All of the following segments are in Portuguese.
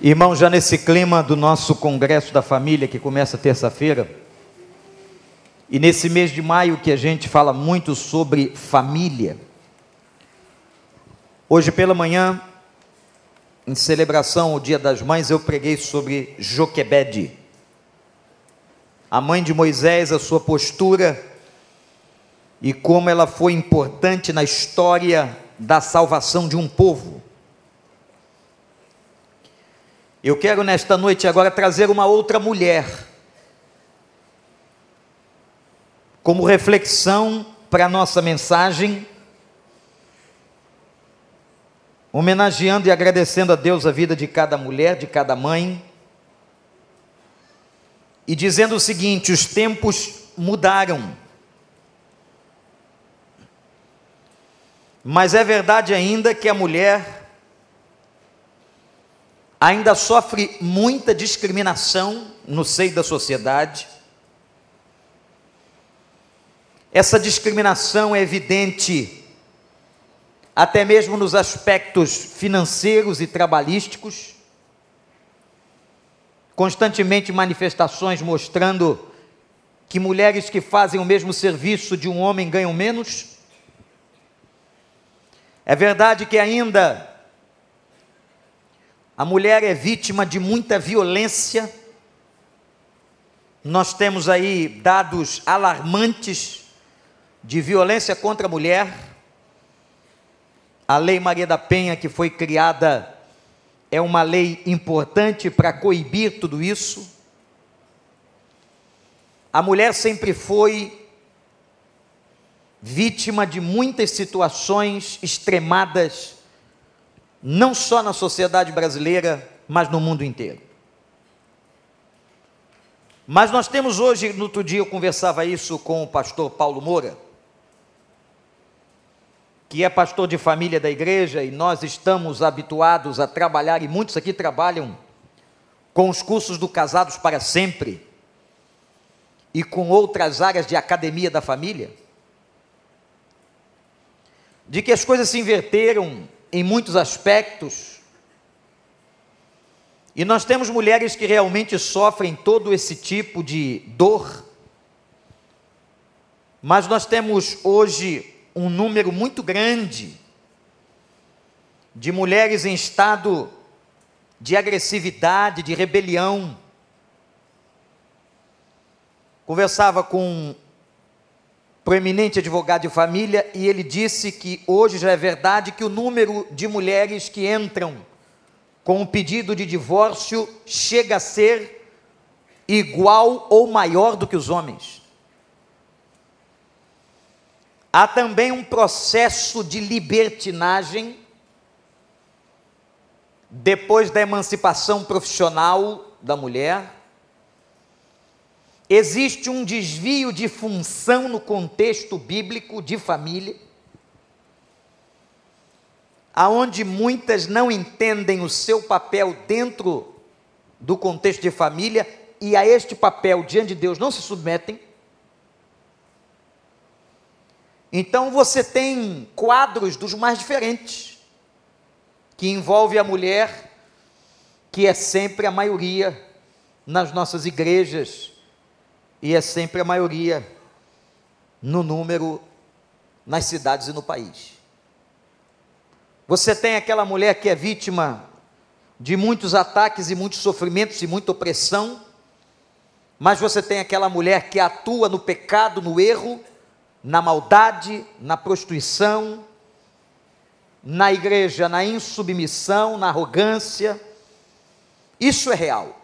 Irmão, já nesse clima do nosso Congresso da Família, que começa terça-feira, e nesse mês de maio que a gente fala muito sobre família, hoje pela manhã, em celebração ao Dia das Mães, eu preguei sobre Joquebede, a mãe de Moisés, a sua postura e como ela foi importante na história da salvação de um povo. Eu quero nesta noite agora trazer uma outra mulher, como reflexão para a nossa mensagem, homenageando e agradecendo a Deus a vida de cada mulher, de cada mãe, e dizendo o seguinte: os tempos mudaram. Mas é verdade ainda que a mulher ainda sofre muita discriminação no seio da sociedade. Essa discriminação é evidente até mesmo nos aspectos financeiros e trabalhísticos. Constantemente manifestações mostrando que mulheres que fazem o mesmo serviço de um homem ganham menos. É verdade que ainda a mulher é vítima de muita violência. Nós temos aí dados alarmantes de violência contra a mulher. A Lei Maria da Penha, que foi criada, é uma lei importante para coibir tudo isso. A mulher sempre foi vítima de muitas situações extremadas não só na sociedade brasileira, mas no mundo inteiro. Mas nós temos hoje, no outro dia eu conversava isso com o pastor Paulo Moura, que é pastor de família da igreja, e nós estamos habituados a trabalhar, e muitos aqui trabalham com os cursos do Casados para Sempre e com outras áreas de academia da família, de que as coisas se inverteram em muitos aspectos. E nós temos mulheres que realmente sofrem todo esse tipo de dor. Mas nós temos hoje um número muito grande de mulheres em estado de agressividade, de rebelião. Conversava com proeminente advogado de família, e ele disse que hoje já é verdade que o número de mulheres que entram com um pedido de divórcio chega a ser igual ou maior do que os homens. Há também um processo de libertinagem depois da emancipação profissional da mulher Existe um desvio de função no contexto bíblico de família, aonde muitas não entendem o seu papel dentro do contexto de família e a este papel diante de Deus não se submetem. Então você tem quadros dos mais diferentes, que envolve a mulher, que é sempre a maioria nas nossas igrejas, e é sempre a maioria no número nas cidades e no país. Você tem aquela mulher que é vítima de muitos ataques e muitos sofrimentos e muita opressão, mas você tem aquela mulher que atua no pecado, no erro, na maldade, na prostituição, na igreja, na insubmissão, na arrogância. Isso é real.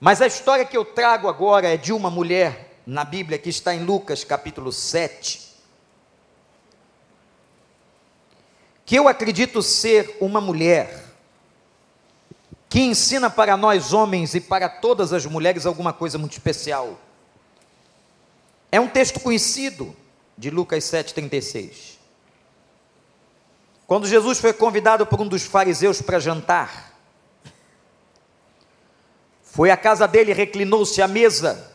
Mas a história que eu trago agora é de uma mulher na Bíblia que está em Lucas capítulo 7. Que eu acredito ser uma mulher que ensina para nós homens e para todas as mulheres alguma coisa muito especial. É um texto conhecido de Lucas 7,36. Quando Jesus foi convidado por um dos fariseus para jantar, foi à casa dele, reclinou-se à mesa.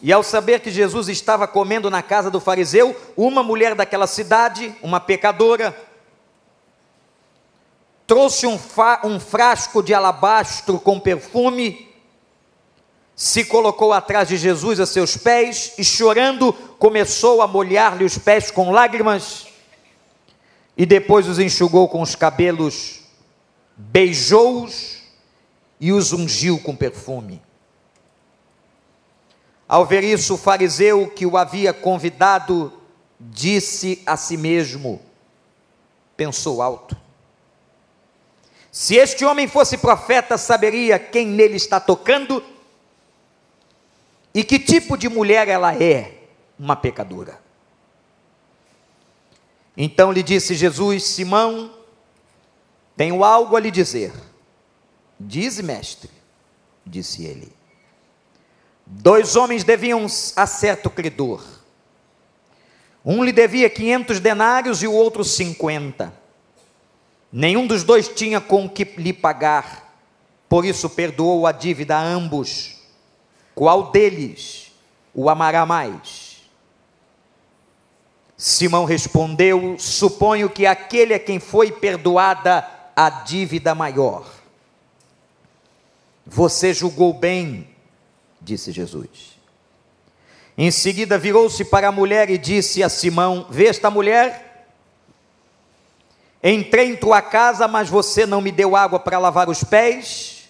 E ao saber que Jesus estava comendo na casa do fariseu, uma mulher daquela cidade, uma pecadora, trouxe um, um frasco de alabastro com perfume, se colocou atrás de Jesus a seus pés e, chorando, começou a molhar-lhe os pés com lágrimas e depois os enxugou com os cabelos, beijou-os e os ungiu com perfume. Ao ver isso, o fariseu que o havia convidado disse a si mesmo: pensou alto. Se este homem fosse profeta, saberia quem nele está tocando e que tipo de mulher ela é, uma pecadora. Então lhe disse Jesus: Simão, tenho algo a lhe dizer. Dize, mestre, disse ele. Dois homens deviam a certo credor. Um lhe devia quinhentos denários e o outro cinquenta. Nenhum dos dois tinha com que lhe pagar, por isso perdoou a dívida a ambos. Qual deles o amará mais? Simão respondeu: Suponho que aquele a quem foi perdoada a dívida maior. Você julgou bem, disse Jesus. Em seguida virou-se para a mulher e disse a Simão: Vê esta mulher? Entrei em tua casa, mas você não me deu água para lavar os pés.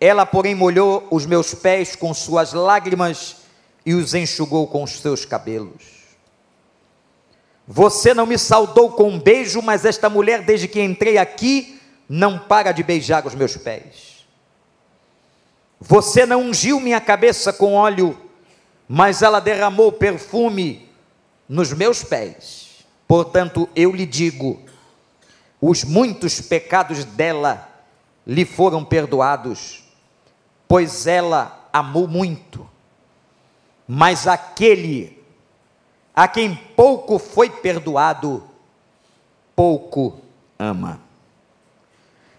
Ela, porém, molhou os meus pés com suas lágrimas e os enxugou com os seus cabelos. Você não me saudou com um beijo, mas esta mulher, desde que entrei aqui, não para de beijar os meus pés. Você não ungiu minha cabeça com óleo, mas ela derramou perfume nos meus pés. Portanto, eu lhe digo: os muitos pecados dela lhe foram perdoados, pois ela amou muito. Mas aquele a quem pouco foi perdoado, pouco ama.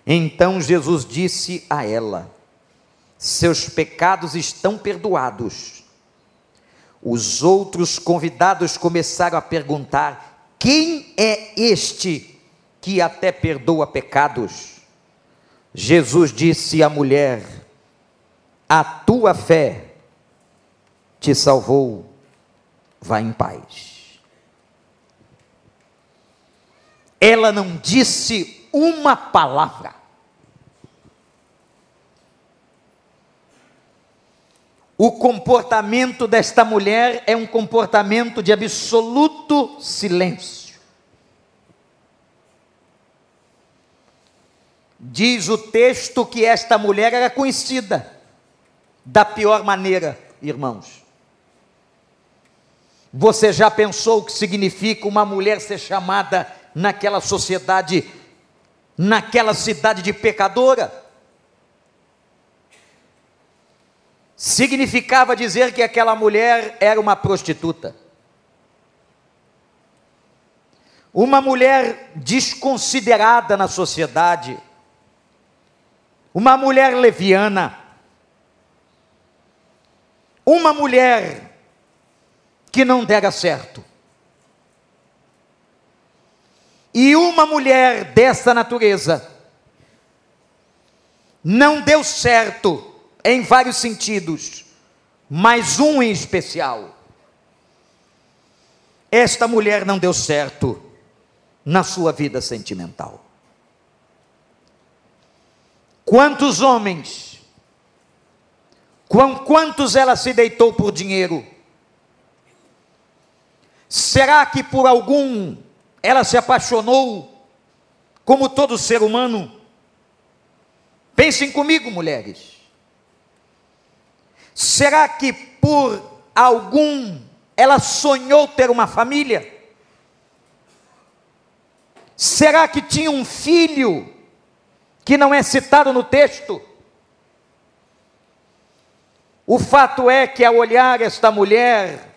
Então Jesus disse a ela: Seus pecados estão perdoados. Os outros convidados começaram a perguntar: Quem é este que até perdoa pecados. Jesus disse à mulher: A tua fé te salvou, vá em paz. Ela não disse uma palavra. O comportamento desta mulher é um comportamento de absoluto silêncio. Diz o texto que esta mulher era conhecida da pior maneira, irmãos. Você já pensou o que significa uma mulher ser chamada naquela sociedade, naquela cidade de pecadora? Significava dizer que aquela mulher era uma prostituta. Uma mulher desconsiderada na sociedade uma mulher leviana, uma mulher que não dera certo. E uma mulher dessa natureza não deu certo em vários sentidos, mas um em especial. Esta mulher não deu certo na sua vida sentimental. Quantos homens, com quantos ela se deitou por dinheiro? Será que por algum ela se apaixonou, como todo ser humano? Pensem comigo, mulheres. Será que por algum ela sonhou ter uma família? Será que tinha um filho que não é citado no texto. O fato é que ao olhar esta mulher,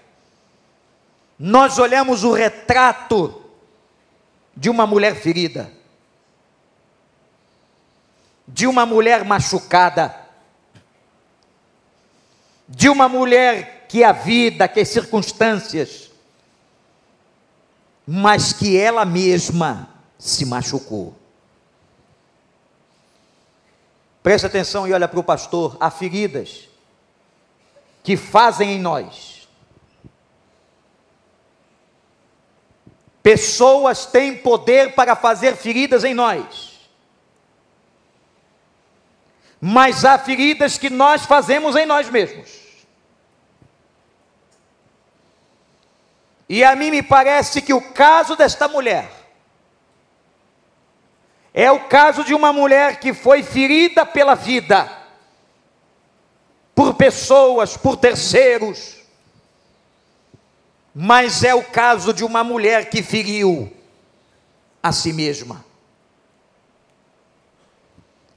nós olhamos o retrato de uma mulher ferida, de uma mulher machucada, de uma mulher que a vida, que as circunstâncias, mas que ela mesma se machucou. Preste atenção e olha para o pastor, há feridas que fazem em nós. Pessoas têm poder para fazer feridas em nós. Mas há feridas que nós fazemos em nós mesmos. E a mim me parece que o caso desta mulher é o caso de uma mulher que foi ferida pela vida, por pessoas, por terceiros, mas é o caso de uma mulher que feriu a si mesma.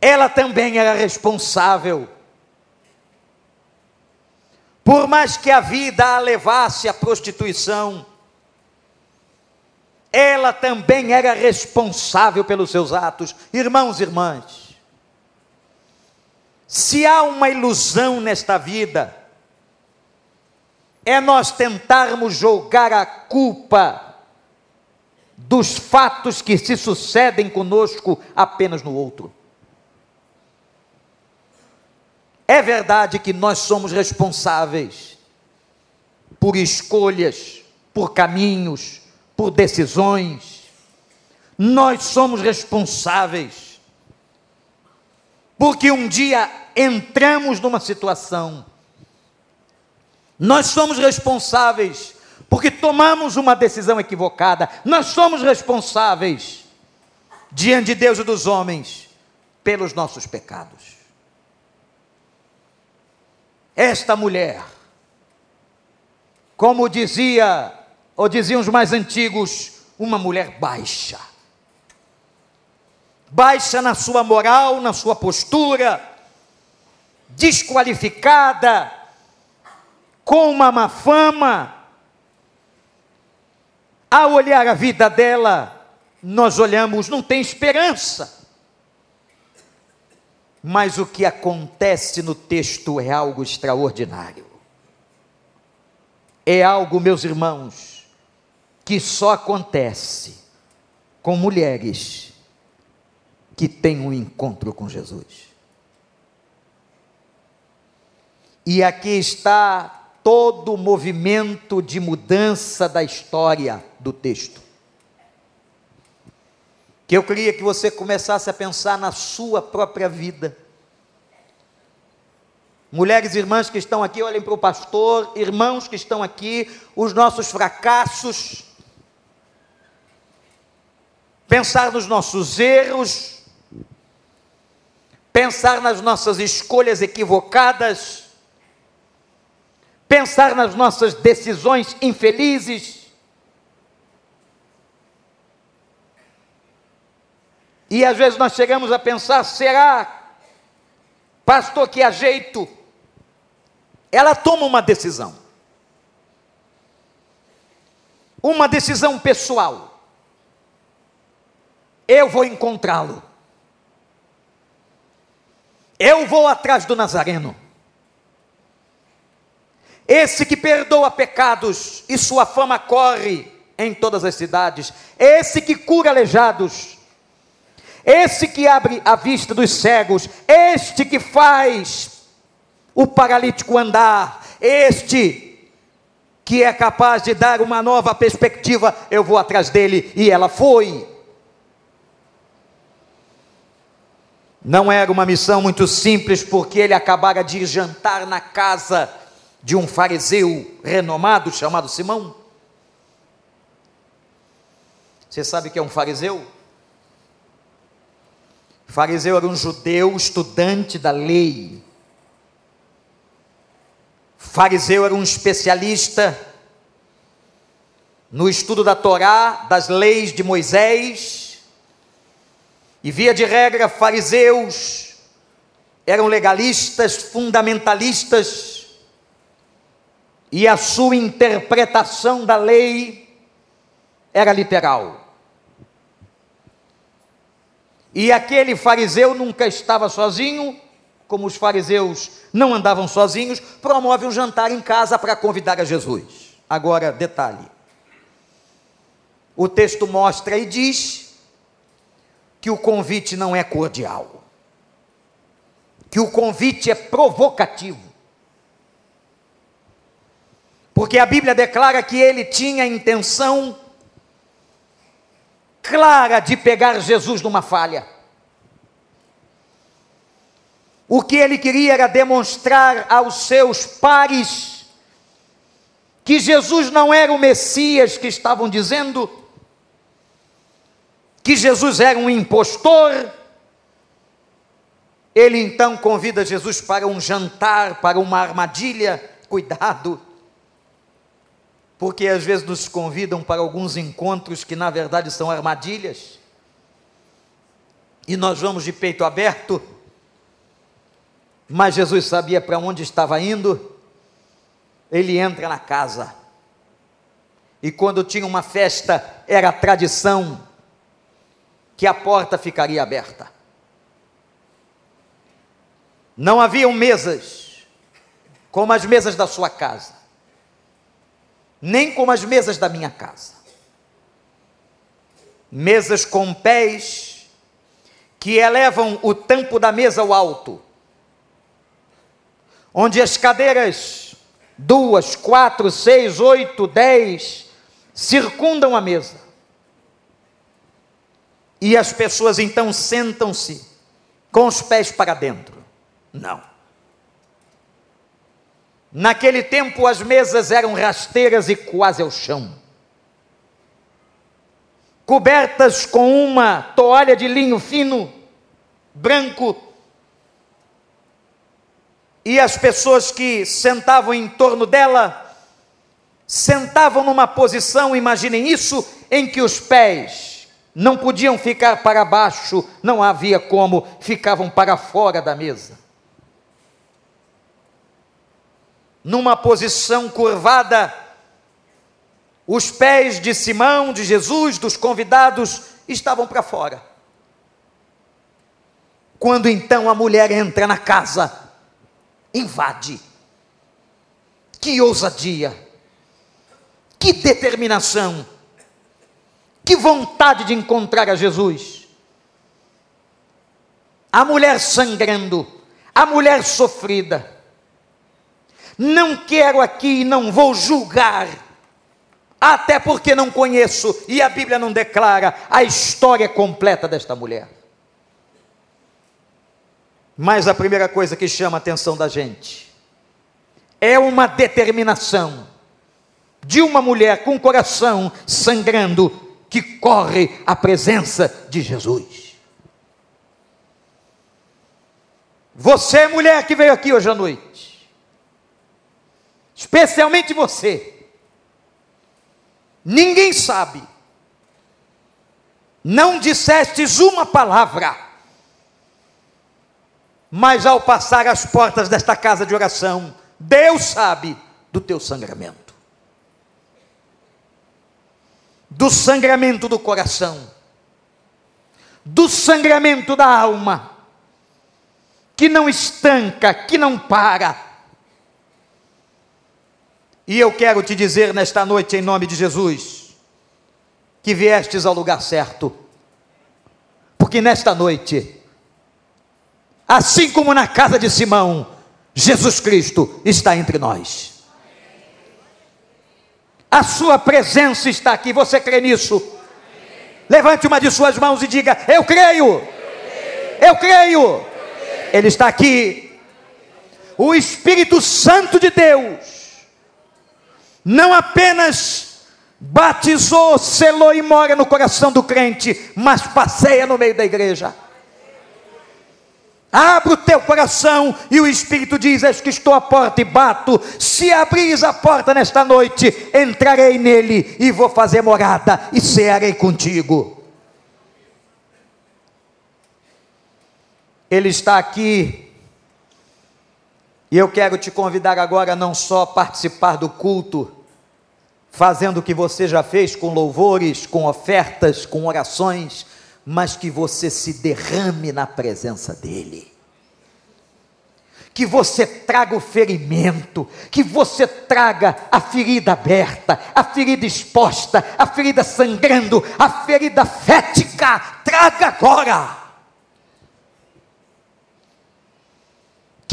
Ela também era responsável. Por mais que a vida a levasse à prostituição, ela também era responsável pelos seus atos. Irmãos e irmãs, se há uma ilusão nesta vida, é nós tentarmos jogar a culpa dos fatos que se sucedem conosco apenas no outro. É verdade que nós somos responsáveis por escolhas, por caminhos, por decisões. Nós somos responsáveis. Porque um dia entramos numa situação. Nós somos responsáveis porque tomamos uma decisão equivocada. Nós somos responsáveis diante de Deus e dos homens pelos nossos pecados. Esta mulher, como dizia ou diziam os mais antigos, uma mulher baixa. Baixa na sua moral, na sua postura, desqualificada, com uma má fama. Ao olhar a vida dela, nós olhamos, não tem esperança. Mas o que acontece no texto é algo extraordinário. É algo, meus irmãos, que só acontece com mulheres que têm um encontro com Jesus. E aqui está todo o movimento de mudança da história do texto. Que eu queria que você começasse a pensar na sua própria vida. Mulheres e irmãs que estão aqui, olhem para o pastor, irmãos que estão aqui, os nossos fracassos, pensar nos nossos erros, pensar nas nossas escolhas equivocadas, pensar nas nossas decisões infelizes. E às vezes nós chegamos a pensar: será, pastor, que há jeito? Ela toma uma decisão, uma decisão pessoal eu vou encontrá-lo. Eu vou atrás do Nazareno. Esse que perdoa pecados e sua fama corre em todas as cidades. Esse que cura aleijados. Esse que abre a vista dos cegos. Este que faz o paralítico andar. Este que é capaz de dar uma nova perspectiva. Eu vou atrás dele. E ela foi. Não era uma missão muito simples, porque ele acabara de jantar na casa de um fariseu renomado chamado Simão. Você sabe que é um fariseu? Fariseu era um judeu estudante da lei. Fariseu era um especialista no estudo da Torá, das leis de Moisés e via de regra, fariseus eram legalistas, fundamentalistas, e a sua interpretação da lei era literal. E aquele fariseu nunca estava sozinho, como os fariseus não andavam sozinhos, promove um jantar em casa para convidar a Jesus. Agora, detalhe: o texto mostra e diz que o convite não é cordial. que o convite é provocativo. Porque a Bíblia declara que ele tinha a intenção clara de pegar Jesus numa falha. O que ele queria era demonstrar aos seus pares que Jesus não era o Messias que estavam dizendo, que Jesus era um impostor, ele então convida Jesus para um jantar, para uma armadilha. Cuidado, porque às vezes nos convidam para alguns encontros que na verdade são armadilhas, e nós vamos de peito aberto, mas Jesus sabia para onde estava indo, ele entra na casa, e quando tinha uma festa, era tradição que a porta ficaria aberta. Não haviam mesas como as mesas da sua casa, nem como as mesas da minha casa. Mesas com pés que elevam o tampo da mesa ao alto, onde as cadeiras, duas, quatro, seis, oito, dez, circundam a mesa. E as pessoas então sentam-se com os pés para dentro. Não. Naquele tempo as mesas eram rasteiras e quase ao chão, cobertas com uma toalha de linho fino, branco, e as pessoas que sentavam em torno dela sentavam numa posição, imaginem isso, em que os pés não podiam ficar para baixo, não havia como, ficavam para fora da mesa. Numa posição curvada. Os pés de Simão, de Jesus, dos convidados estavam para fora. Quando então a mulher entra na casa, invade. Que ousadia, que determinação, que vontade de encontrar a Jesus. A mulher sangrando, a mulher sofrida, não quero aqui e não vou julgar, até porque não conheço e a Bíblia não declara a história completa desta mulher. Mas a primeira coisa que chama a atenção da gente é uma determinação de uma mulher com o coração sangrando que corre à presença de Jesus. Você, mulher que veio aqui hoje à noite, especialmente você. Ninguém sabe. Não dissestes uma palavra, mas ao passar as portas desta casa de oração, Deus sabe do teu sangramento, do sangramento do coração, do sangramento da alma, que não estanca, que não para, e eu quero te dizer nesta noite, em nome de Jesus, que viestes ao lugar certo, porque nesta noite, assim como na casa de Simão, Jesus Cristo está entre nós. A sua presença está aqui, você crê nisso? Levante uma de suas mãos e diga: Eu creio, eu creio, Ele está aqui. O Espírito Santo de Deus não apenas batizou, selou e mora no coração do crente, mas passeia no meio da igreja. Abre o teu coração e o Espírito diz: Eis que estou à porta e bato. Se abris a porta nesta noite, entrarei nele e vou fazer morada e cearei contigo. Ele está aqui e eu quero te convidar agora não só a participar do culto, fazendo o que você já fez com louvores, com ofertas, com orações, mas que você se derrame na presença dEle. Que você traga o ferimento, que você traga a ferida aberta, a ferida exposta, a ferida sangrando, a ferida fética, traga agora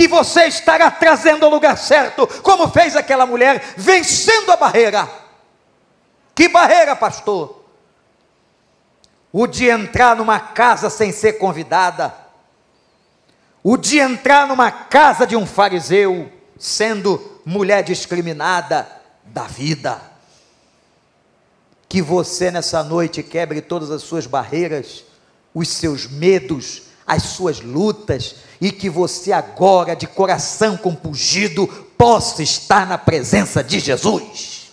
que você estará trazendo ao lugar certo, como fez aquela mulher, vencendo a barreira. Que barreira, pastor? O de entrar numa casa sem ser convidada, o de entrar numa casa de um fariseu, sendo mulher discriminada da vida. Que você nessa noite quebre todas as suas barreiras, os seus medos, as suas lutas, e que você agora, de coração compungido, possa estar na presença de Jesus.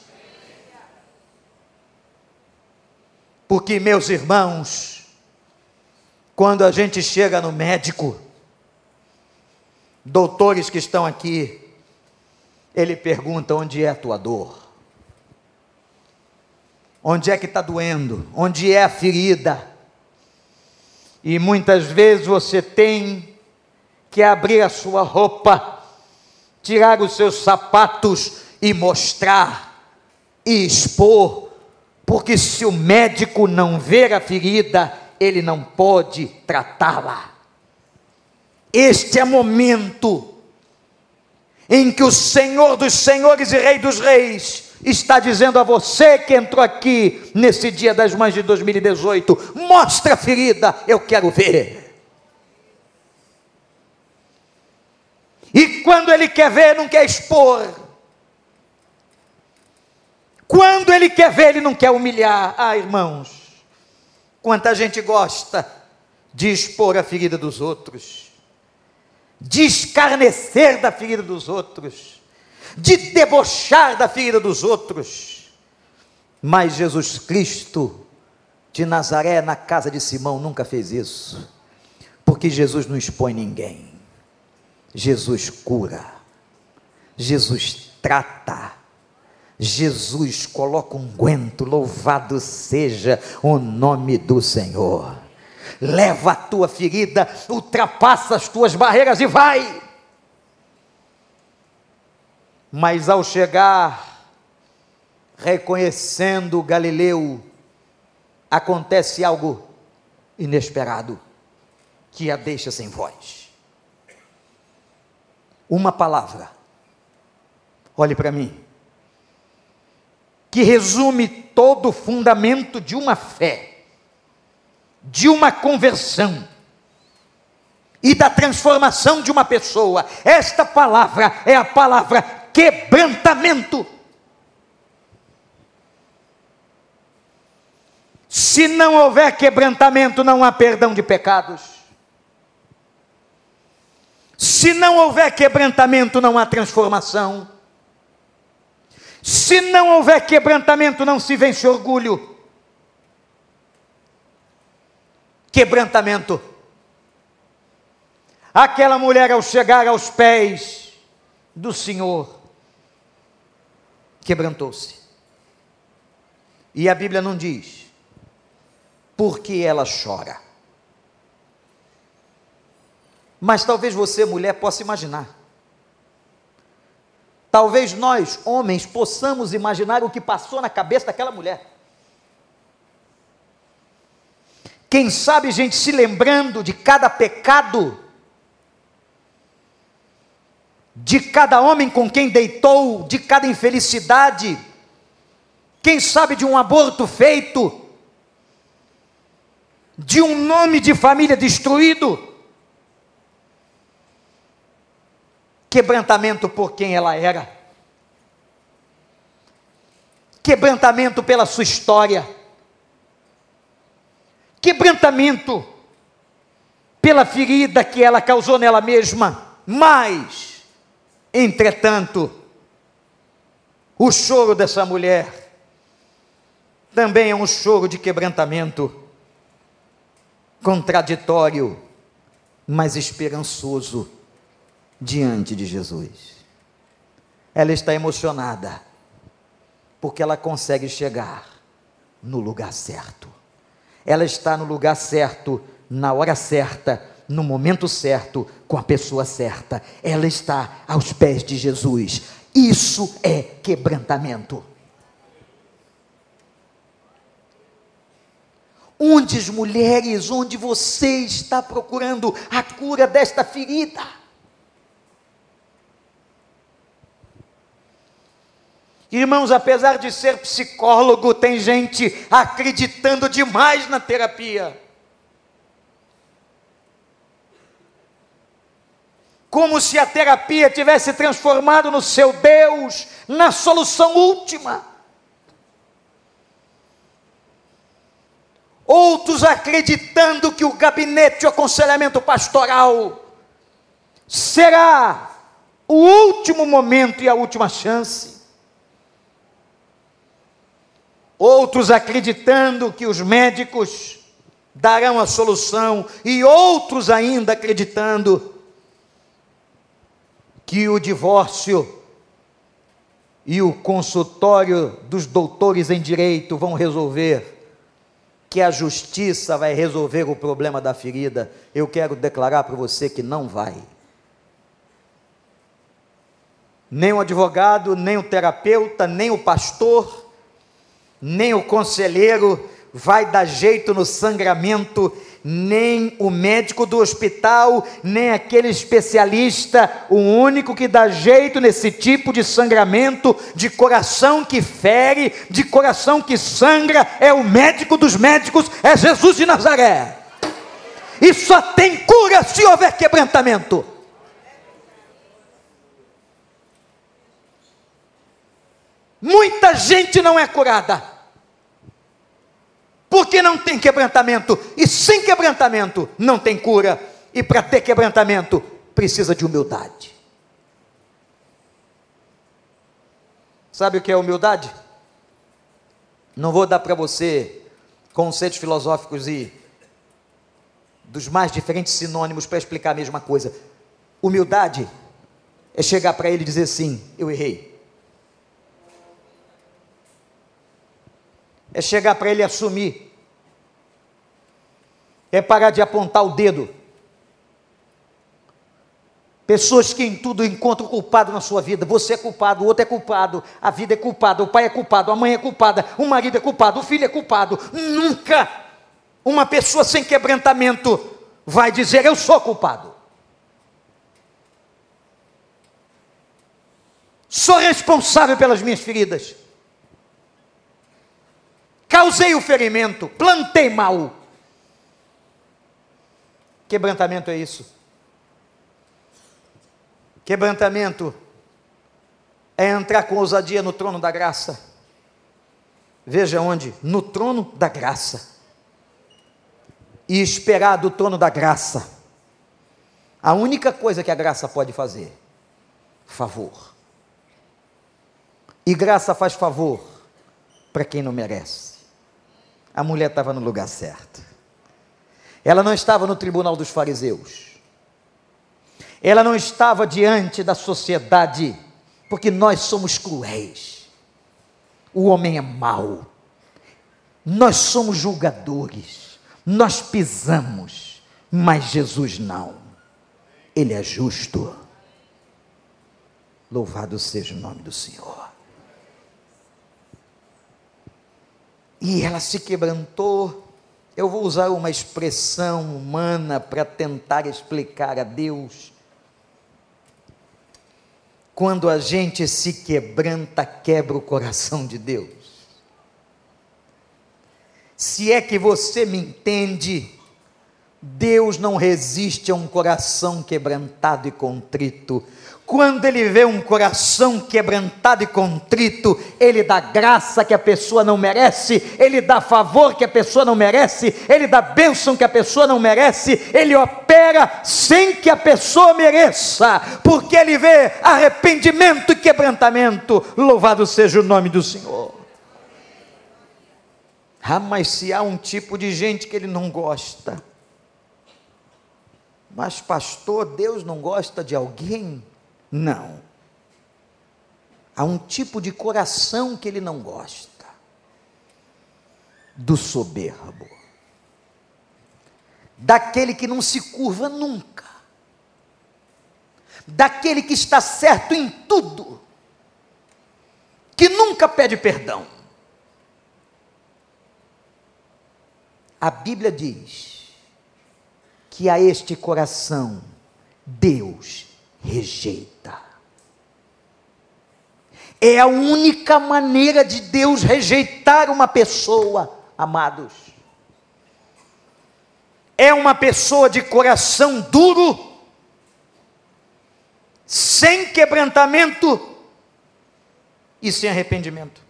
Porque, meus irmãos, quando a gente chega no médico, doutores que estão aqui, ele pergunta: onde é a tua dor? Onde é que está doendo? Onde é a ferida? E muitas vezes você tem que abrir a sua roupa, tirar os seus sapatos e mostrar e expor, porque se o médico não ver a ferida, ele não pode tratá-la. Este é momento em que o Senhor dos Senhores e Rei dos Reis está dizendo a você que entrou aqui nesse dia das mães de 2018: mostra a ferida, eu quero ver. E quando ele quer ver, não quer expor. Quando ele quer ver, ele não quer humilhar. Ah, irmãos, quanta gente gosta de expor a ferida dos outros, de escarnecer da ferida dos outros, de debochar da ferida dos outros. Mas Jesus Cristo de Nazaré, na casa de Simão, nunca fez isso, porque Jesus não expõe ninguém. Jesus cura, Jesus trata, Jesus coloca um guento, louvado seja o nome do Senhor. Leva a tua ferida, ultrapassa as tuas barreiras e vai. Mas ao chegar, reconhecendo Galileu, acontece algo inesperado que a deixa sem voz uma palavra. Olhe para mim. Que resume todo o fundamento de uma fé, de uma conversão e da transformação de uma pessoa. Esta palavra é a palavra quebrantamento. Se não houver quebrantamento, não há perdão de pecados. Se não houver quebrantamento, não há transformação. Se não houver quebrantamento, não se vence orgulho. Quebrantamento. Aquela mulher, ao chegar aos pés do Senhor, quebrantou-se. E a Bíblia não diz, porque ela chora. Mas talvez você, mulher, possa imaginar. Talvez nós, homens, possamos imaginar o que passou na cabeça daquela mulher. Quem sabe, gente, se lembrando de cada pecado, de cada homem com quem deitou, de cada infelicidade, quem sabe de um aborto feito, de um nome de família destruído, quebrantamento por quem ela era, quebrantamento pela sua história, quebrantamento pela ferida que ela causou nela mesma, mas, entretanto, o choro dessa mulher também é um choro de quebrantamento, contraditório, mas esperançoso diante de Jesus. Ela está emocionada, porque ela consegue chegar no lugar certo. Ela está no lugar certo, na hora certa, no momento certo, com a pessoa certa. Ela está aos pés de Jesus. Isso é quebrantamento. Onde as mulheres, onde você está procurando a cura desta ferida? Irmãos, apesar de ser psicólogo, tem gente acreditando demais na terapia. Como se a terapia tivesse transformado no seu Deus, na solução última. Outros acreditando que o gabinete de aconselhamento pastoral será o último momento e a última chance. Outros acreditando que os médicos darão a solução, e outros ainda acreditando que o divórcio e o consultório dos doutores em direito vão resolver, que a justiça vai resolver o problema da ferida. Eu quero declarar para você que não vai. Nem o advogado, nem o terapeuta, nem o pastor, nem o conselheiro vai dar jeito no sangramento, nem o médico do hospital, nem aquele especialista, o único que dá jeito nesse tipo de sangramento, de coração que fere, de coração que sangra, é o médico dos médicos, é Jesus de Nazaré. E só tem cura se houver quebrantamento. Muita gente não é curada. Porque não tem quebrantamento. E sem quebrantamento não tem cura. E para ter quebrantamento precisa de humildade. Sabe o que é humildade? Não vou dar para você conceitos filosóficos e dos mais diferentes sinônimos para explicar a mesma coisa. Humildade é chegar para ele e dizer assim: eu errei. É chegar para ele assumir, é parar de apontar o dedo. Pessoas que em tudo encontram culpado na sua vida. Você é culpado, o outro é culpado, a vida é culpada, o pai é culpado, a mãe é culpada, o marido é culpado, o filho é culpado. Nunca uma pessoa sem quebrantamento vai dizer eu sou culpado. Sou responsável pelas minhas feridas causei o ferimento, plantei mal. Quebrantamento é isso. Quebrantamento é entrar com ousadia no trono da graça. Veja onde? No trono da graça. E esperar do trono da graça. A única coisa que a graça pode fazer: favor. E graça faz favor para quem não merece a mulher estava no lugar certo. Ela não estava no tribunal dos fariseus. Ela não estava diante da sociedade, porque nós somos cruéis. O homem é mau. Nós somos julgadores. Nós pisamos, mas Jesus não. Ele é justo. Louvado seja o nome do Senhor. E ela se quebrantou. Eu vou usar uma expressão humana para tentar explicar a Deus. Quando a gente se quebranta, quebra o coração de Deus. Se é que você me entende, Deus não resiste a um coração quebrantado e contrito. Quando ele vê um coração quebrantado e contrito, ele dá graça que a pessoa não merece, ele dá favor que a pessoa não merece, ele dá bênção que a pessoa não merece, ele opera sem que a pessoa mereça, porque ele vê arrependimento e quebrantamento. Louvado seja o nome do Senhor. Ah, mas se há um tipo de gente que ele não gosta, mas pastor, Deus não gosta de alguém? Não. Há um tipo de coração que ele não gosta: do soberbo, daquele que não se curva nunca, daquele que está certo em tudo, que nunca pede perdão. A Bíblia diz que a este coração Deus rejeita. É a única maneira de Deus rejeitar uma pessoa, amados. É uma pessoa de coração duro, sem quebrantamento e sem arrependimento.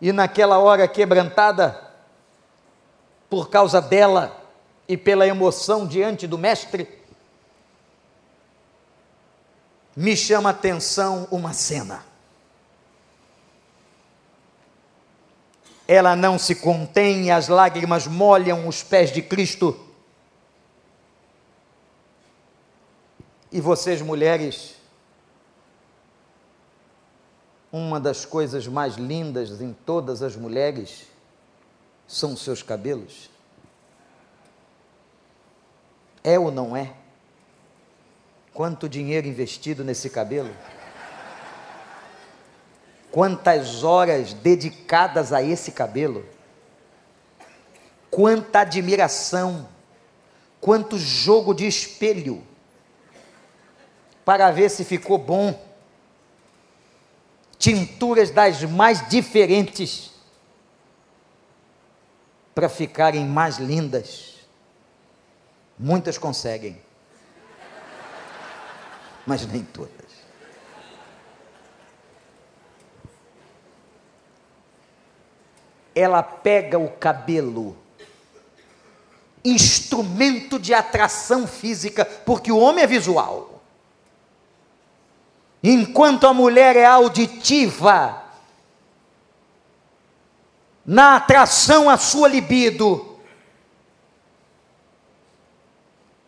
E naquela hora quebrantada, por causa dela e pela emoção diante do Mestre, me chama a atenção uma cena. Ela não se contém as lágrimas molham os pés de Cristo. E vocês, mulheres, uma das coisas mais lindas em todas as mulheres são seus cabelos? É ou não é? Quanto dinheiro investido nesse cabelo? Quantas horas dedicadas a esse cabelo? Quanta admiração, quanto jogo de espelho para ver se ficou bom tinturas das mais diferentes para ficarem mais lindas. Muitas conseguem, mas nem todas. Ela pega o cabelo, instrumento de atração física, porque o homem é visual. Enquanto a mulher é auditiva, na atração à sua libido,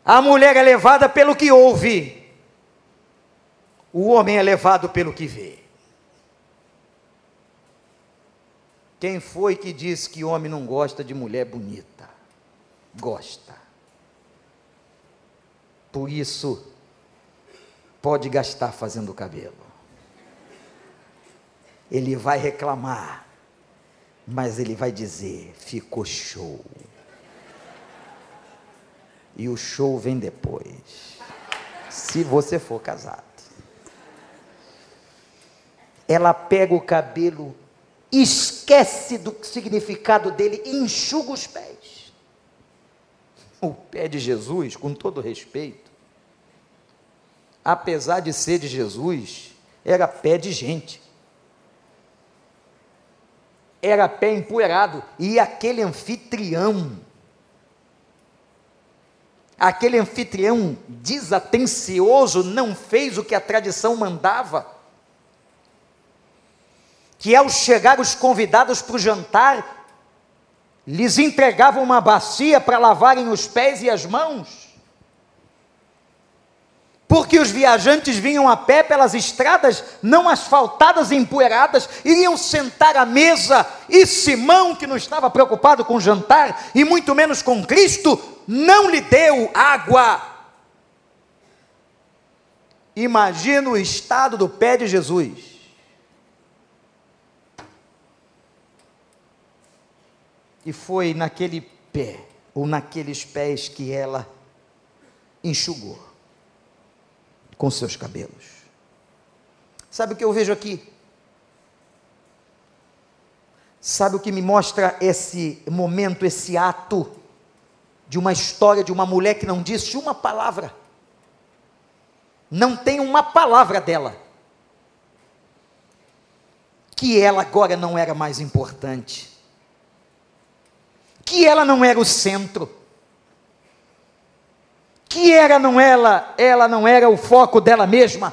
a mulher é levada pelo que ouve, o homem é levado pelo que vê. Quem foi que disse que homem não gosta de mulher bonita? Gosta. Por isso, pode gastar fazendo o cabelo. Ele vai reclamar, mas ele vai dizer: ficou show. E o show vem depois, se você for casado. Ela pega o cabelo, esquece do significado dele enxuga os pés. O pé de Jesus, com todo respeito, apesar de ser de Jesus, era pé de gente. Era pé empoeirado. E aquele anfitrião, aquele anfitrião desatencioso, não fez o que a tradição mandava. Que ao chegar os convidados para o jantar, lhes entregavam uma bacia para lavarem os pés e as mãos porque os viajantes vinham a pé pelas estradas não asfaltadas e empoeiradas, iriam sentar à mesa, e Simão, que não estava preocupado com o jantar, e muito menos com Cristo, não lhe deu água. Imagina o estado do pé de Jesus. E foi naquele pé, ou naqueles pés, que ela enxugou com seus cabelos. Sabe o que eu vejo aqui? Sabe o que me mostra esse momento, esse ato de uma história de uma mulher que não disse uma palavra? Não tem uma palavra dela. Que ela agora não era mais importante. Que ela não era o centro que era não ela, ela não era o foco dela mesma.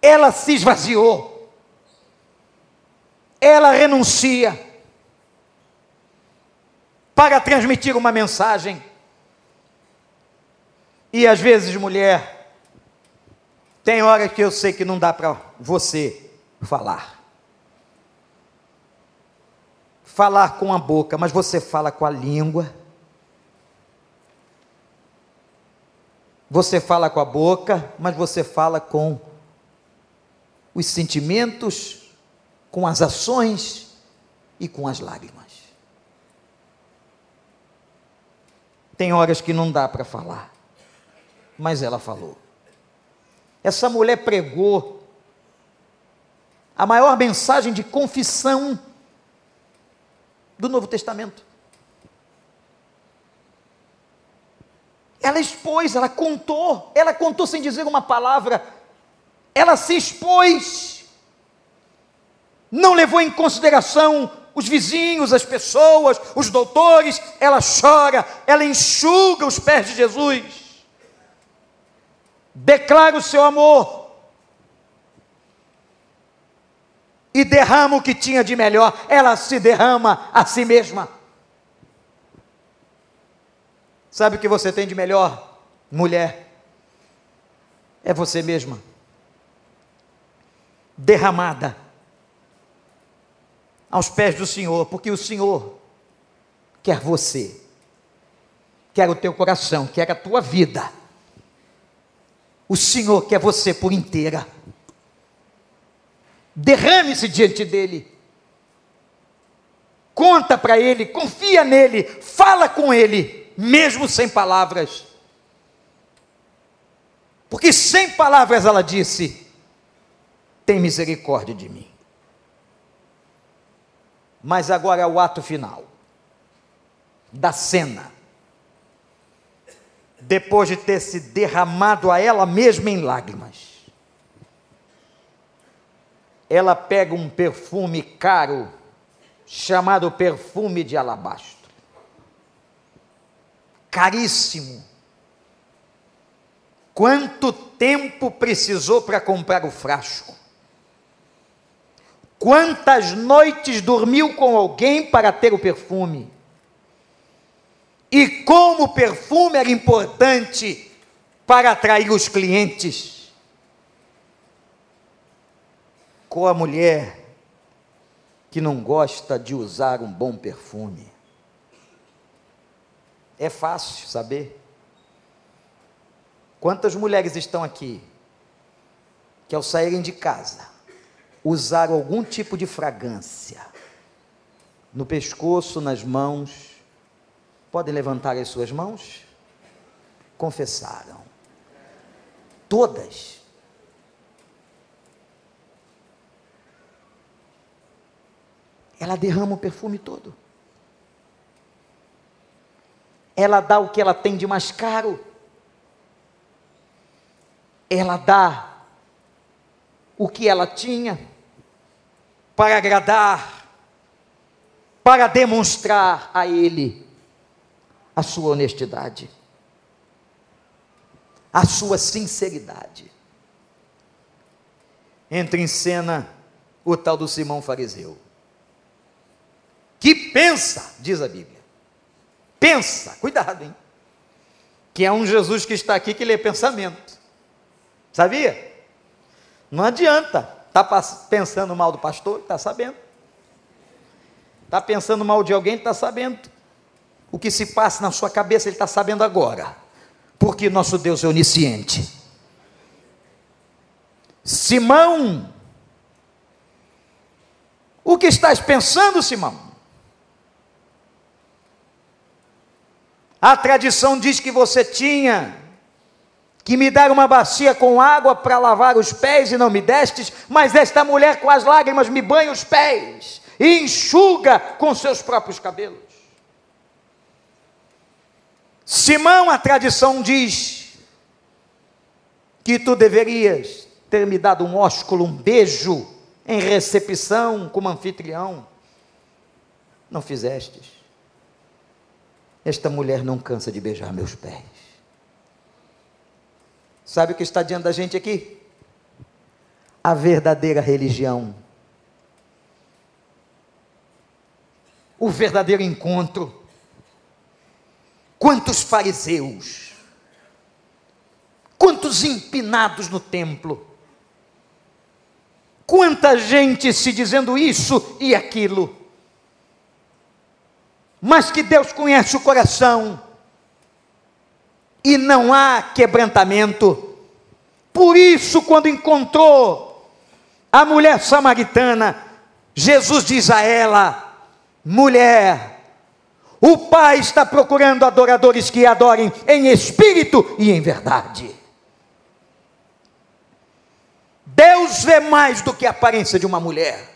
Ela se esvaziou. Ela renuncia para transmitir uma mensagem. E às vezes, mulher, tem hora que eu sei que não dá para você falar falar com a boca, mas você fala com a língua. Você fala com a boca, mas você fala com os sentimentos, com as ações e com as lágrimas. Tem horas que não dá para falar, mas ela falou. Essa mulher pregou a maior mensagem de confissão do Novo Testamento. Ela expôs, ela contou, ela contou sem dizer uma palavra, ela se expôs, não levou em consideração os vizinhos, as pessoas, os doutores, ela chora, ela enxuga os pés de Jesus, declara o seu amor. E derrama o que tinha de melhor, ela se derrama a si mesma. Sabe o que você tem de melhor, mulher? É você mesma, derramada aos pés do Senhor, porque o Senhor quer você, quer o teu coração, quer a tua vida. O Senhor quer você por inteira. Derrame-se diante dele. Conta para ele, confia nele, fala com ele mesmo sem palavras. Porque sem palavras ela disse: Tem misericórdia de mim. Mas agora é o ato final da cena. Depois de ter se derramado a ela mesma em lágrimas, ela pega um perfume caro, chamado perfume de alabastro caríssimo. Quanto tempo precisou para comprar o frasco? Quantas noites dormiu com alguém para ter o perfume? E como o perfume era importante para atrair os clientes? Com a mulher que não gosta de usar um bom perfume? É fácil saber. Quantas mulheres estão aqui que ao saírem de casa usaram algum tipo de fragrância no pescoço, nas mãos? Podem levantar as suas mãos? Confessaram. Todas. Ela derrama o perfume todo ela dá o que ela tem de mais caro. Ela dá o que ela tinha para agradar, para demonstrar a Ele a sua honestidade, a sua sinceridade. Entra em cena o tal do Simão Fariseu, que pensa, diz a Bíblia pensa, cuidado, hein? Que é um Jesus que está aqui que lê pensamento. Sabia? Não adianta. Está pensando mal do pastor? Está sabendo. Está pensando mal de alguém? Está sabendo. O que se passa na sua cabeça, ele está sabendo agora. Porque nosso Deus é onisciente. Simão, o que estás pensando, Simão? A tradição diz que você tinha que me dar uma bacia com água para lavar os pés e não me destes, mas esta mulher com as lágrimas me banha os pés e enxuga com seus próprios cabelos. Simão, a tradição diz que tu deverias ter me dado um ósculo, um beijo em recepção como anfitrião. Não fizestes. Esta mulher não cansa de beijar meus pés. Sabe o que está diante da gente aqui? A verdadeira religião. O verdadeiro encontro. Quantos fariseus, quantos empinados no templo, quanta gente se dizendo isso e aquilo mas que Deus conhece o coração e não há quebrantamento. Por isso, quando encontrou a mulher samaritana, Jesus diz a ela: mulher, O Pai está procurando adoradores que adorem em espírito e em verdade. Deus vê mais do que a aparência de uma mulher.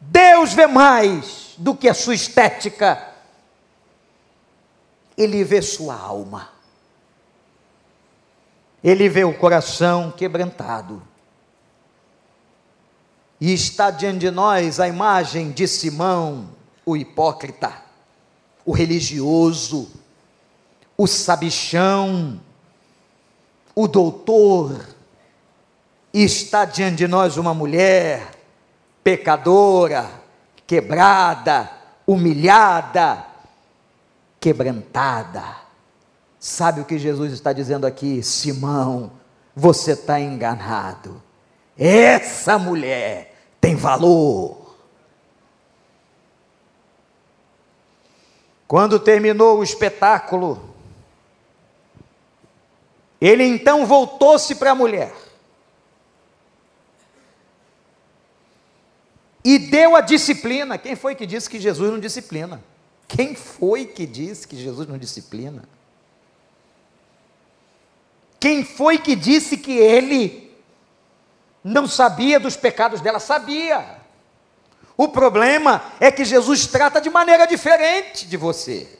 Deus vê mais do que a sua estética. Ele vê sua alma. Ele vê o coração quebrantado. E está diante de nós a imagem de Simão, o hipócrita, o religioso, o sabichão, o doutor, e está diante de nós uma mulher pecadora, quebrada, humilhada, quebrantada. Sabe o que Jesus está dizendo aqui? Simão, você está enganado. Essa mulher tem valor. Quando terminou o espetáculo, ele então voltou-se para a mulher e deu a disciplina. Quem foi que disse que Jesus não disciplina? Quem foi que disse que Jesus não disciplina? Quem foi que disse que ele não sabia dos pecados dela? Sabia. O problema é que Jesus trata de maneira diferente de você.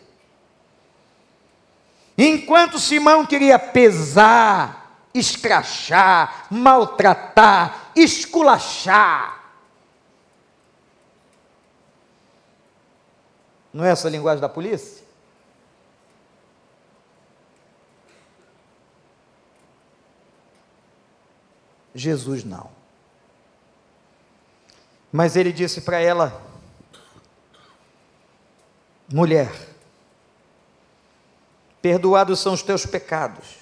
Enquanto Simão queria pesar, escrachar, maltratar, esculachar, não é essa a linguagem da polícia? Jesus não. Mas ele disse para ela: mulher, perdoados são os teus pecados,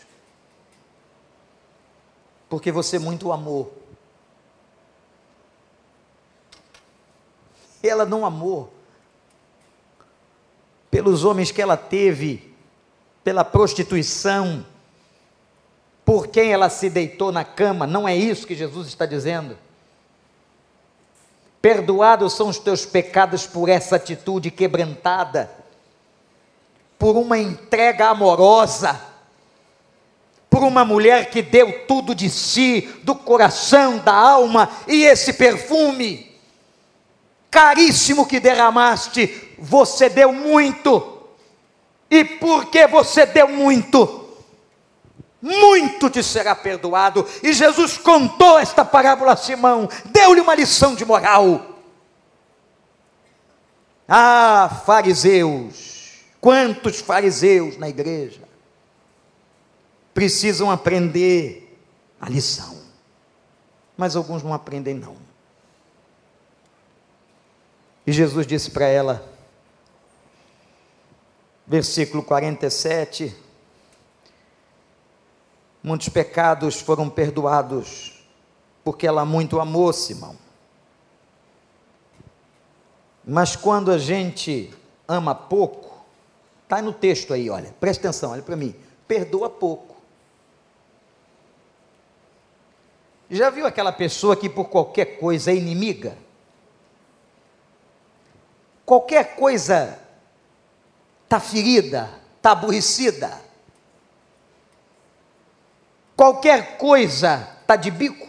porque você muito amou. Ela não amou pelos homens que ela teve, pela prostituição, por quem ela se deitou na cama, não é isso que Jesus está dizendo. Perdoados são os teus pecados por essa atitude quebrantada, por uma entrega amorosa, por uma mulher que deu tudo de si, do coração, da alma, e esse perfume caríssimo que derramaste, você deu muito. E porque você deu muito, muito te será perdoado. E Jesus contou esta parábola a Simão, deu-lhe uma lição de moral. Ah, fariseus, quantos fariseus na igreja precisam aprender a lição, mas alguns não aprendem, não. E Jesus disse para ela, versículo 47, Muitos pecados foram perdoados, porque ela muito amou Simão. Mas quando a gente ama pouco, está no texto aí, olha, presta atenção, olha para mim, perdoa pouco. Já viu aquela pessoa que por qualquer coisa é inimiga? Qualquer coisa está ferida, está aborrecida, Qualquer coisa está de bico.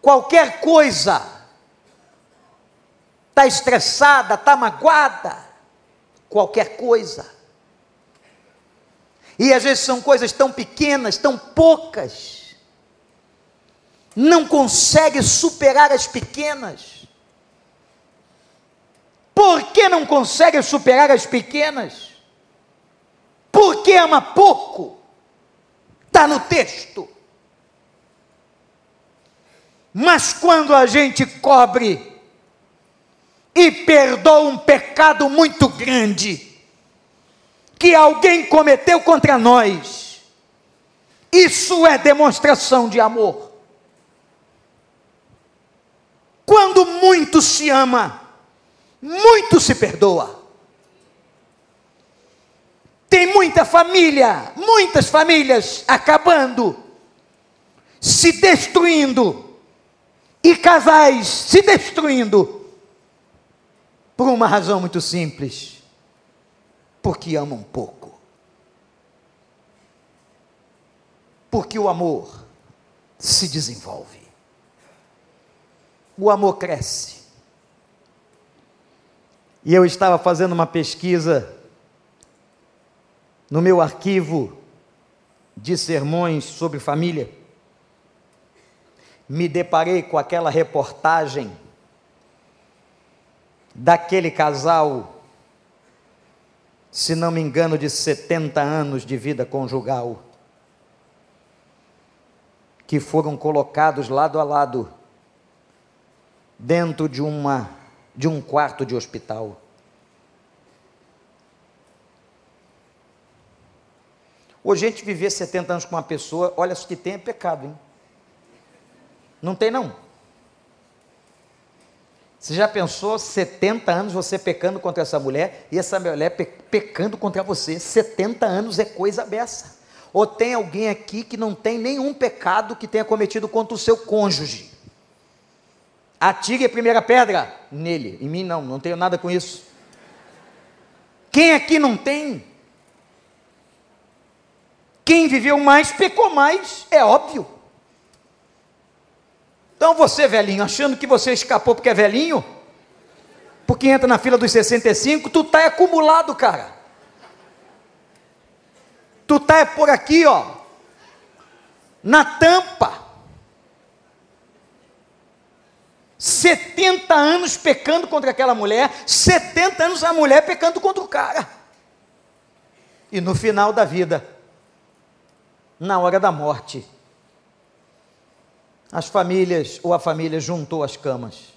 Qualquer coisa está estressada, está magoada. Qualquer coisa. E às vezes são coisas tão pequenas, tão poucas. Não consegue superar as pequenas. Por que não consegue superar as pequenas? Porque ama pouco. Está no texto. Mas quando a gente cobre e perdoa um pecado muito grande que alguém cometeu contra nós, isso é demonstração de amor. Quando muito se ama, muito se perdoa. Tem muita família, muitas famílias acabando, se destruindo, e casais se destruindo por uma razão muito simples: porque amam pouco. Porque o amor se desenvolve. O amor cresce. E eu estava fazendo uma pesquisa no meu arquivo de sermões sobre família. Me deparei com aquela reportagem daquele casal, se não me engano, de 70 anos de vida conjugal, que foram colocados lado a lado dentro de uma de um quarto de hospital. Hoje a gente viver 70 anos com uma pessoa, olha, se que tem é pecado, hein? Não tem não. Você já pensou 70 anos você pecando contra essa mulher e essa mulher pecando contra você? 70 anos é coisa beça. Ou tem alguém aqui que não tem nenhum pecado que tenha cometido contra o seu cônjuge? Atire a primeira pedra nele. Em mim não, não tenho nada com isso. Quem aqui não tem? Quem viveu mais pecou mais, é óbvio. Então você, velhinho, achando que você escapou porque é velhinho, porque entra na fila dos 65, tu tá acumulado, cara. Tu tá por aqui, ó, na tampa. 70 anos pecando contra aquela mulher, 70 anos a mulher pecando contra o cara. E no final da vida, na hora da morte, as famílias ou a família juntou as camas,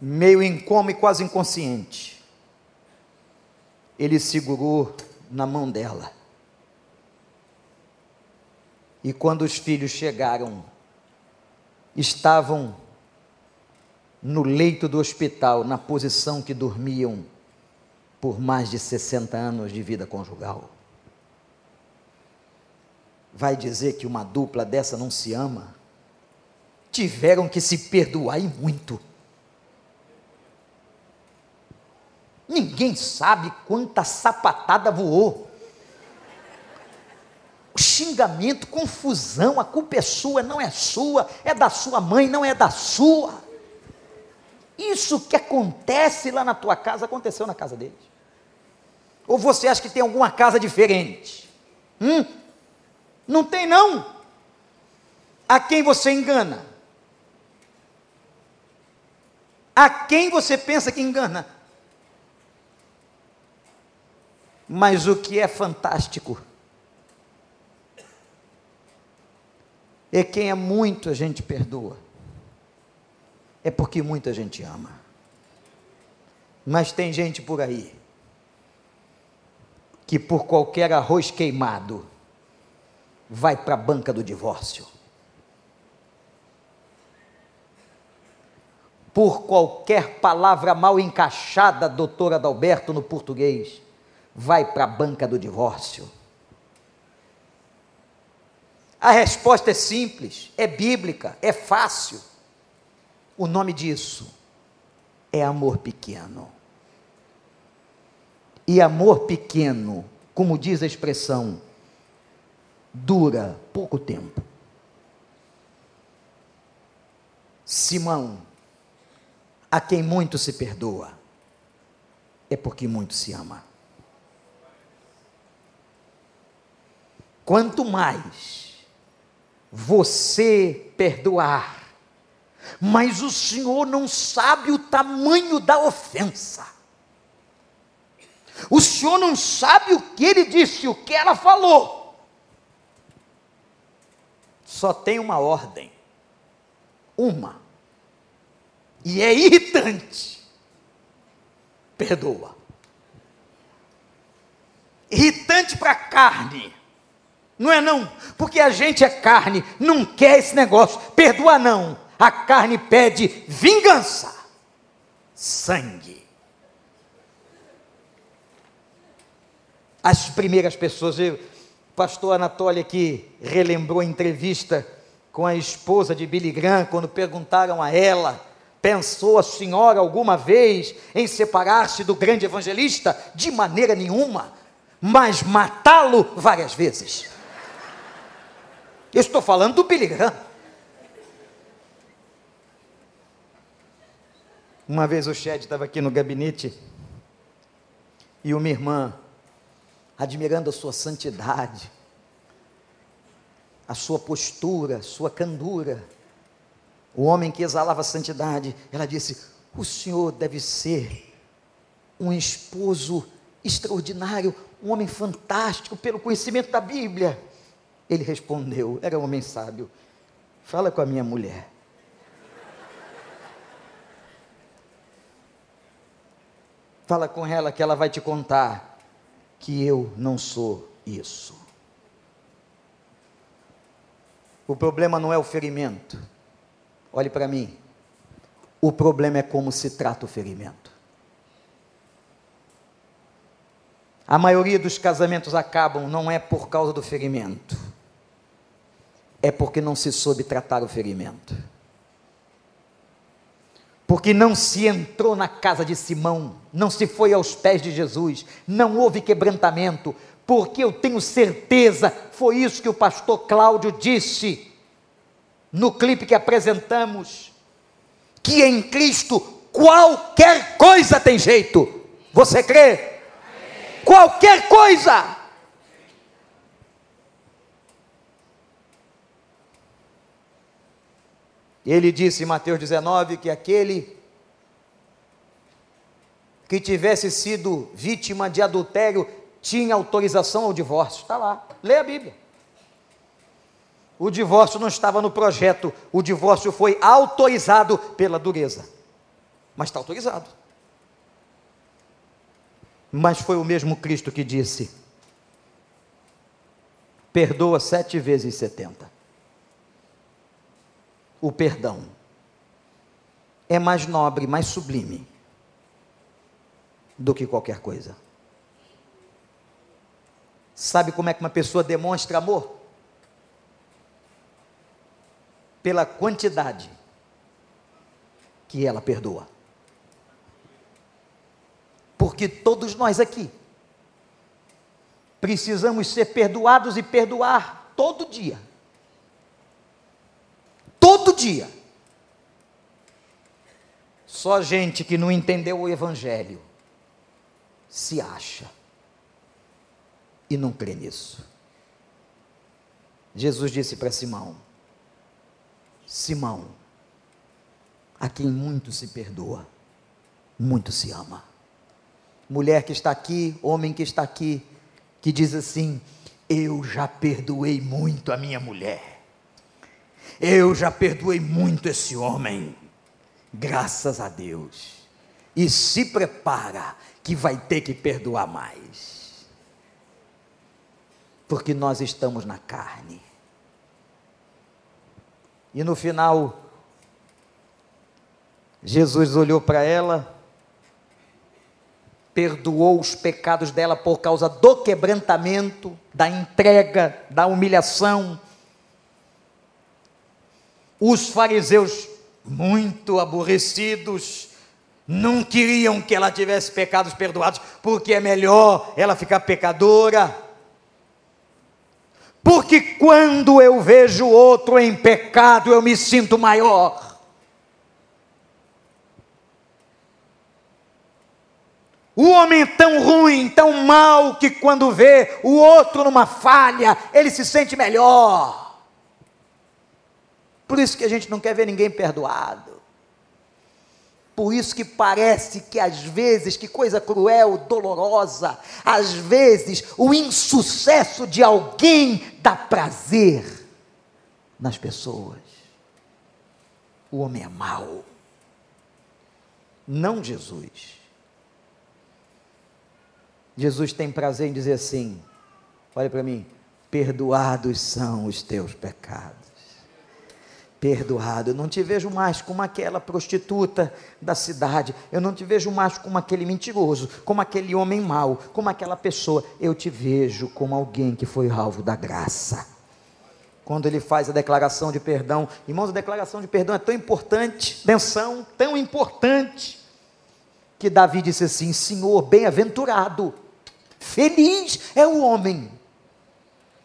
meio em coma e quase inconsciente. Ele segurou na mão dela. E quando os filhos chegaram estavam no leito do hospital, na posição que dormiam por mais de 60 anos de vida conjugal. Vai dizer que uma dupla dessa não se ama? Tiveram que se perdoar e muito. Ninguém sabe quanta sapatada voou xingamento, confusão, a culpa é sua, não é sua, é da sua mãe, não é da sua. Isso que acontece lá na tua casa, aconteceu na casa deles. Ou você acha que tem alguma casa diferente? Hum? Não tem não. A quem você engana? A quem você pensa que engana? Mas o que é fantástico é quem é muito a gente perdoa. É porque muita gente ama. Mas tem gente por aí que por qualquer arroz queimado vai para a banca do divórcio. Por qualquer palavra mal encaixada, doutora Adalberto, no português, vai para a banca do divórcio. A resposta é simples, é bíblica, é fácil. O nome disso é amor pequeno. E amor pequeno, como diz a expressão, dura pouco tempo. Simão, a quem muito se perdoa, é porque muito se ama. Quanto mais você perdoar, mas o Senhor não sabe o tamanho da ofensa. O Senhor não sabe o que ele disse, o que ela falou. Só tem uma ordem. Uma. E é irritante. Perdoa. Irritante para a carne não é não? Porque a gente é carne, não quer esse negócio. Perdoa não. A carne pede vingança. Sangue. As primeiras pessoas, o pastor Anatólio aqui relembrou a entrevista com a esposa de Billy Graham quando perguntaram a ela: pensou a senhora alguma vez em separar-se do grande evangelista? De maneira nenhuma, mas matá-lo várias vezes. Eu estou falando do Billy Graham. Uma vez o Shed estava aqui no gabinete e uma irmã, admirando a sua santidade, a sua postura, a sua candura, o homem que exalava santidade, ela disse: O senhor deve ser um esposo extraordinário, um homem fantástico pelo conhecimento da Bíblia. Ele respondeu: Era um homem sábio. Fala com a minha mulher. Fala com ela que ela vai te contar que eu não sou isso. O problema não é o ferimento. Olhe para mim. O problema é como se trata o ferimento. A maioria dos casamentos acabam não é por causa do ferimento, é porque não se soube tratar o ferimento. Porque não se entrou na casa de Simão, não se foi aos pés de Jesus, não houve quebrantamento, porque eu tenho certeza, foi isso que o pastor Cláudio disse no clipe que apresentamos, que em Cristo qualquer coisa tem jeito. Você crê? Qualquer coisa. Ele disse em Mateus 19 que aquele que tivesse sido vítima de adultério tinha autorização ao divórcio. Está lá, lê a Bíblia. O divórcio não estava no projeto, o divórcio foi autorizado pela dureza. Mas está autorizado. Mas foi o mesmo Cristo que disse: perdoa sete vezes setenta. O perdão é mais nobre, mais sublime do que qualquer coisa. Sabe como é que uma pessoa demonstra amor? pela quantidade que ela perdoa. Porque todos nós aqui precisamos ser perdoados e perdoar todo dia. Todo dia. Só gente que não entendeu o Evangelho se acha e não crê nisso. Jesus disse para Simão: Simão, a quem muito se perdoa, muito se ama. Mulher que está aqui, homem que está aqui, que diz assim: Eu já perdoei muito a minha mulher, eu já perdoei muito esse homem, graças a Deus, e se prepara que vai ter que perdoar mais, porque nós estamos na carne. E no final, Jesus olhou para ela, perdoou os pecados dela por causa do quebrantamento, da entrega, da humilhação. Os fariseus, muito aborrecidos, não queriam que ela tivesse pecados perdoados, porque é melhor ela ficar pecadora porque quando eu vejo outro em pecado, eu me sinto maior. O homem é tão ruim, tão mal, que quando vê o outro numa falha, ele se sente melhor. Por isso que a gente não quer ver ninguém perdoado. Por isso que parece que às vezes, que coisa cruel, dolorosa, às vezes o insucesso de alguém dá prazer nas pessoas. O homem é mau. Não Jesus. Jesus tem prazer em dizer assim: olha para mim, perdoados são os teus pecados perdoado. Eu não te vejo mais como aquela prostituta da cidade. Eu não te vejo mais como aquele mentiroso, como aquele homem mau, como aquela pessoa. Eu te vejo como alguém que foi alvo da graça quando ele faz a declaração de perdão. Irmãos, a declaração de perdão é tão importante, atenção, tão importante, que Davi disse assim: Senhor, bem-aventurado, feliz é o homem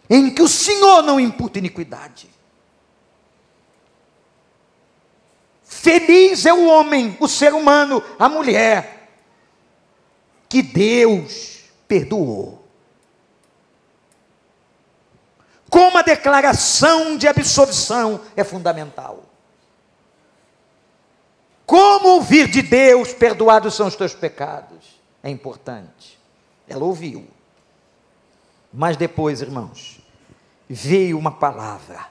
em que o Senhor não imputa iniquidade. Feliz é o homem, o ser humano, a mulher, que Deus perdoou. Como a declaração de absolvição é fundamental. Como ouvir de Deus, perdoados são os teus pecados, é importante. Ela ouviu. Mas depois, irmãos, veio uma palavra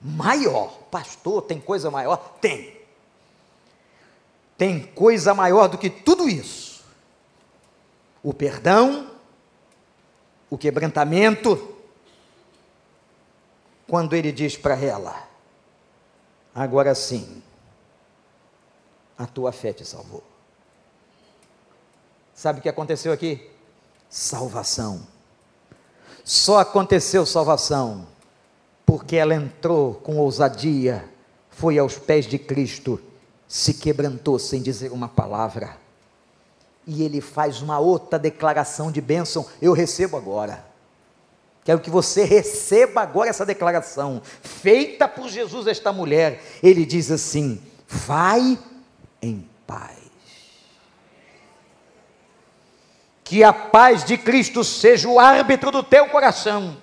maior. Pastor, tem coisa maior? Tem. Tem coisa maior do que tudo isso. O perdão, o quebrantamento, quando ele diz para ela: Agora sim, a tua fé te salvou. Sabe o que aconteceu aqui? Salvação. Só aconteceu salvação porque ela entrou com ousadia, foi aos pés de Cristo, se quebrantou sem dizer uma palavra. E ele faz uma outra declaração de bênção: Eu recebo agora. Quero que você receba agora essa declaração, feita por Jesus, esta mulher. Ele diz assim: Vai em paz. Que a paz de Cristo seja o árbitro do teu coração.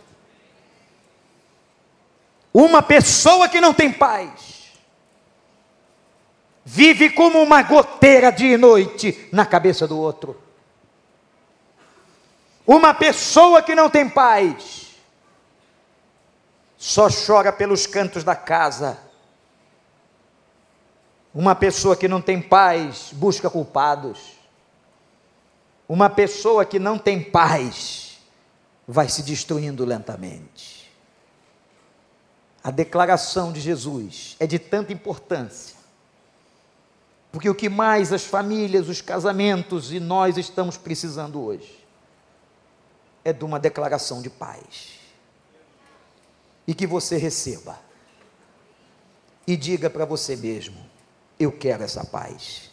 Uma pessoa que não tem paz, vive como uma goteira dia e noite na cabeça do outro. Uma pessoa que não tem paz, só chora pelos cantos da casa. Uma pessoa que não tem paz busca culpados. Uma pessoa que não tem paz vai se destruindo lentamente. A declaração de Jesus é de tanta importância, porque o que mais as famílias, os casamentos e nós estamos precisando hoje é de uma declaração de paz. E que você receba. E diga para você mesmo: Eu quero essa paz.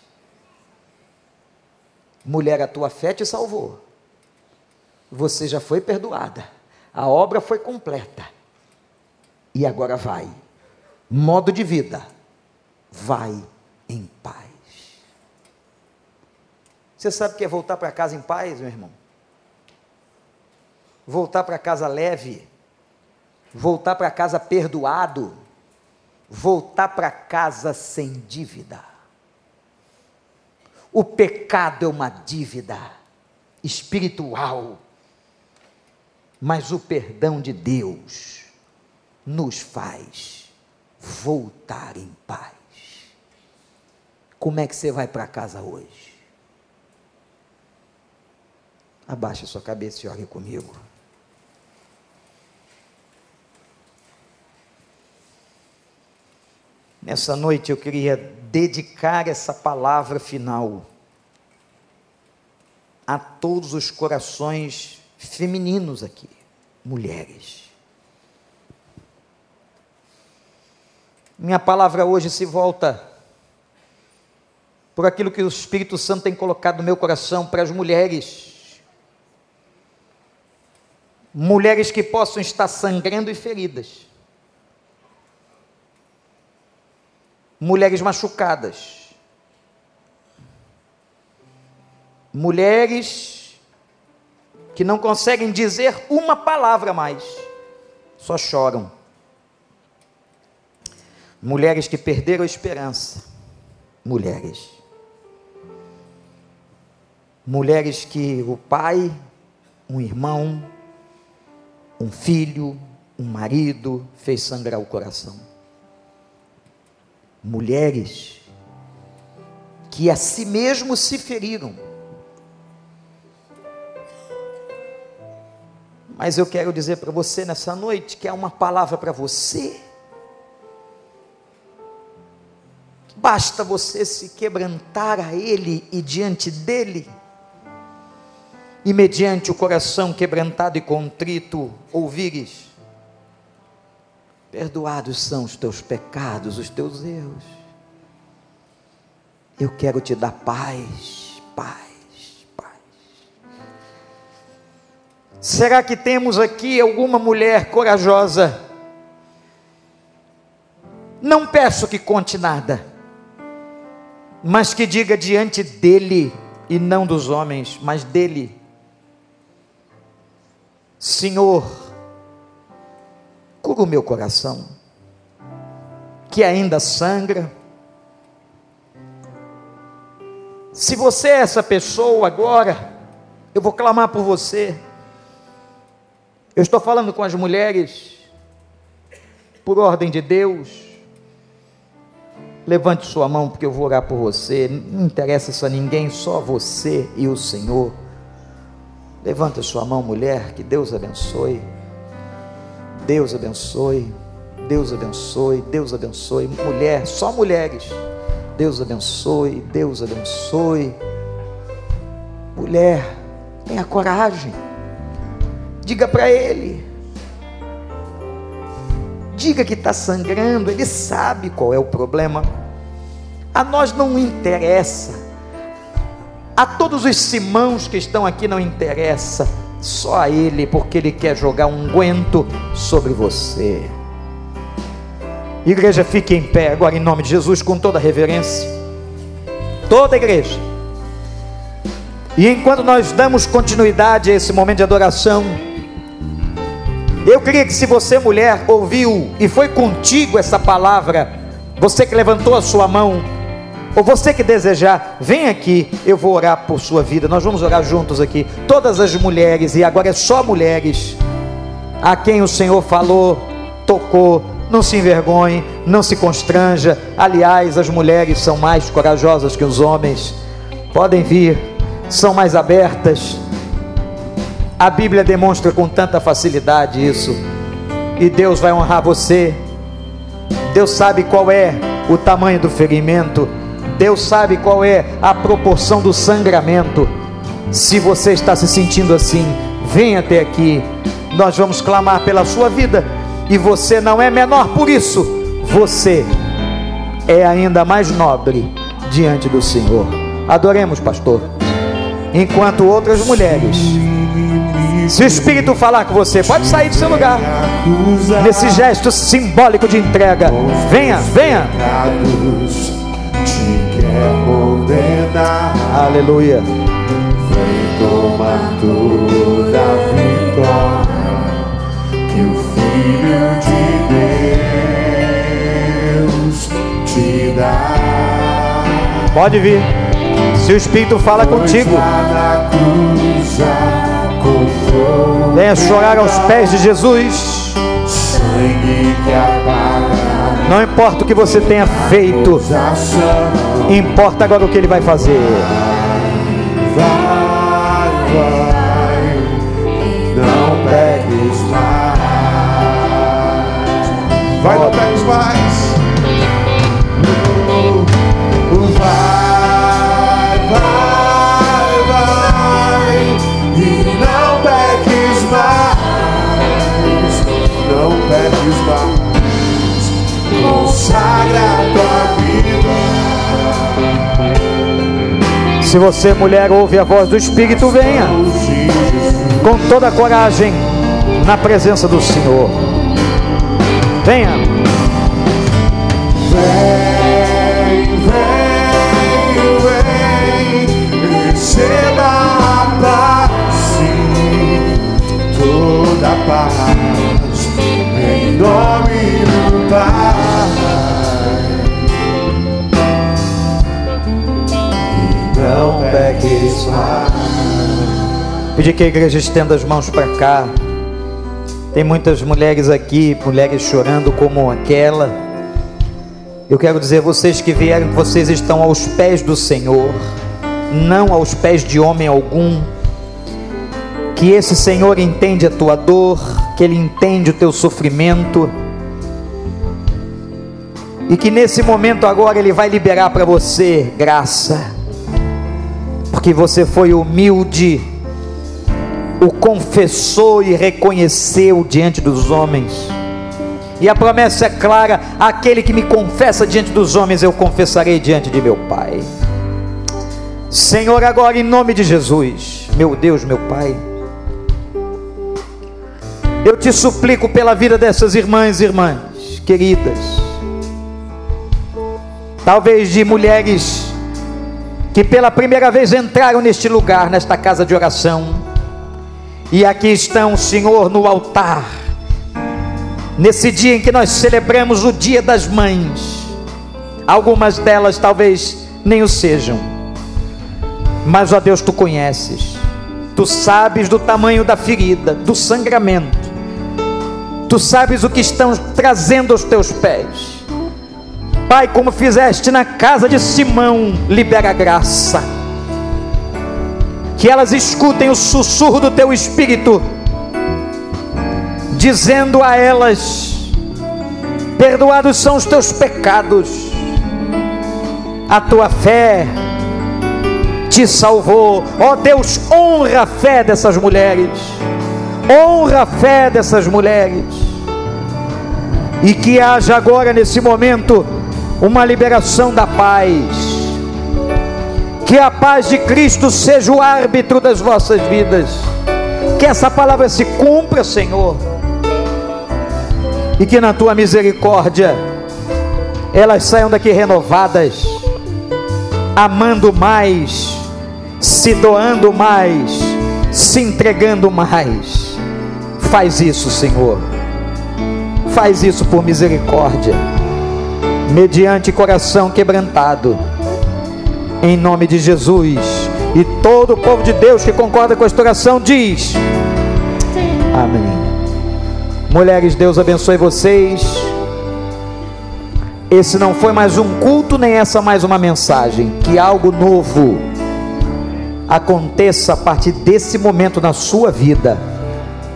Mulher, a tua fé te salvou. Você já foi perdoada. A obra foi completa. E agora vai. Modo de vida. Vai em paz. Você sabe o que é voltar para casa em paz, meu irmão? voltar para casa leve, voltar para casa perdoado, voltar para casa sem dívida. O pecado é uma dívida espiritual, mas o perdão de Deus nos faz voltar em paz. Como é que você vai para casa hoje? Abaixe sua cabeça e ore comigo. Nessa noite eu queria dedicar essa palavra final a todos os corações femininos aqui, mulheres. Minha palavra hoje se volta por aquilo que o Espírito Santo tem colocado no meu coração para as mulheres. Mulheres que possam estar sangrando e feridas mulheres machucadas, mulheres que não conseguem dizer uma palavra mais, só choram. Mulheres que perderam a esperança, mulheres. Mulheres que o pai, um irmão, um filho, um marido fez sangrar o coração mulheres que a si mesmos se feriram. Mas eu quero dizer para você nessa noite que é uma palavra para você. Basta você se quebrantar a Ele e diante dEle, e mediante o coração quebrantado e contrito, ouvires: perdoados são os teus pecados, os teus erros. Eu quero te dar paz, paz, paz. Será que temos aqui alguma mulher corajosa? Não peço que conte nada, mas que diga diante dele, e não dos homens, mas dele: Senhor, cura o meu coração, que ainda sangra. Se você é essa pessoa agora, eu vou clamar por você. Eu estou falando com as mulheres, por ordem de Deus. Levante sua mão, porque eu vou orar por você. Não interessa isso a ninguém, só você e o Senhor. Levante sua mão, mulher, que Deus abençoe. Deus abençoe. Deus abençoe. Deus abençoe. Mulher, só mulheres. Deus abençoe. Deus abençoe. Mulher, tenha coragem. Diga para ele. Diga que está sangrando, ele sabe qual é o problema. A nós não interessa. A todos os Simãos que estão aqui não interessa. Só a ele, porque ele quer jogar um guento sobre você. Igreja, fique em pé agora em nome de Jesus, com toda reverência. Toda a igreja. E enquanto nós damos continuidade a esse momento de adoração, eu queria que se você, mulher, ouviu e foi contigo essa palavra, você que levantou a sua mão, ou você que desejar, vem aqui, eu vou orar por sua vida. Nós vamos orar juntos aqui. Todas as mulheres, e agora é só mulheres, a quem o Senhor falou, tocou, não se envergonhe, não se constranja. Aliás, as mulheres são mais corajosas que os homens, podem vir, são mais abertas a Bíblia demonstra com tanta facilidade isso. E Deus vai honrar você. Deus sabe qual é o tamanho do ferimento. Deus sabe qual é a proporção do sangramento. Se você está se sentindo assim, venha até aqui. Nós vamos clamar pela sua vida. E você não é menor por isso. Você é ainda mais nobre diante do Senhor. Adoremos, pastor. Enquanto outras mulheres se o Espírito falar com você, pode sair do seu lugar. Nesse gesto simbólico de entrega. Venha, venha. Aleluia. Vem tomar toda a vitória que o Filho de Deus te dá. Pode vir. Se o Espírito fala contigo. Venha chorar aos pés de Jesus. Não importa o que você tenha feito, importa agora o que Ele vai fazer. Se você, mulher, ouve a voz do Espírito, venha com toda a coragem na presença do Senhor. Venha. Vem, vem, vem, receba a sim, toda paz, em nome do Pai. Pedir que a igreja estenda as mãos para cá. Tem muitas mulheres aqui, mulheres chorando como aquela. Eu quero dizer, vocês que vieram, vocês estão aos pés do Senhor, não aos pés de homem algum. Que esse Senhor entende a tua dor, que Ele entende o teu sofrimento. E que nesse momento agora Ele vai liberar para você graça porque você foi humilde, o confessou e reconheceu diante dos homens. E a promessa é clara: aquele que me confessa diante dos homens, eu confessarei diante de meu Pai. Senhor, agora em nome de Jesus, meu Deus, meu Pai, eu te suplico pela vida dessas irmãs e irmãs queridas, talvez de mulheres que pela primeira vez entraram neste lugar, nesta casa de oração, e aqui estão, Senhor, no altar, nesse dia em que nós celebramos o Dia das Mães, algumas delas talvez nem o sejam, mas, ó Deus, tu conheces, tu sabes do tamanho da ferida, do sangramento, tu sabes o que estão trazendo aos teus pés Pai, como fizeste na casa de Simão, libera graça. Que elas escutem o sussurro do teu espírito, dizendo a elas: Perdoados são os teus pecados, a tua fé te salvou. Ó oh, Deus, honra a fé dessas mulheres, honra a fé dessas mulheres, e que haja agora nesse momento uma liberação da paz. Que a paz de Cristo seja o árbitro das vossas vidas. Que essa palavra se cumpra, Senhor. E que na tua misericórdia elas saiam daqui renovadas, amando mais, se doando mais, se entregando mais. Faz isso, Senhor. Faz isso por misericórdia mediante coração quebrantado, em nome de Jesus. E todo o povo de Deus que concorda com esta oração diz: Amém. Mulheres, Deus abençoe vocês. Esse não foi mais um culto, nem essa mais uma mensagem. Que algo novo aconteça a partir desse momento na sua vida.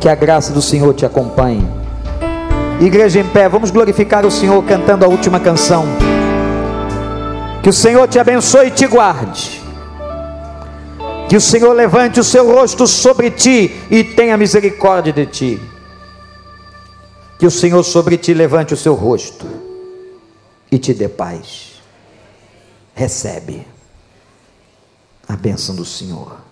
Que a graça do Senhor te acompanhe. Igreja em pé, vamos glorificar o Senhor cantando a última canção. Que o Senhor te abençoe e te guarde. Que o Senhor levante o seu rosto sobre ti e tenha misericórdia de ti. Que o Senhor sobre ti levante o seu rosto e te dê paz. Recebe a bênção do Senhor.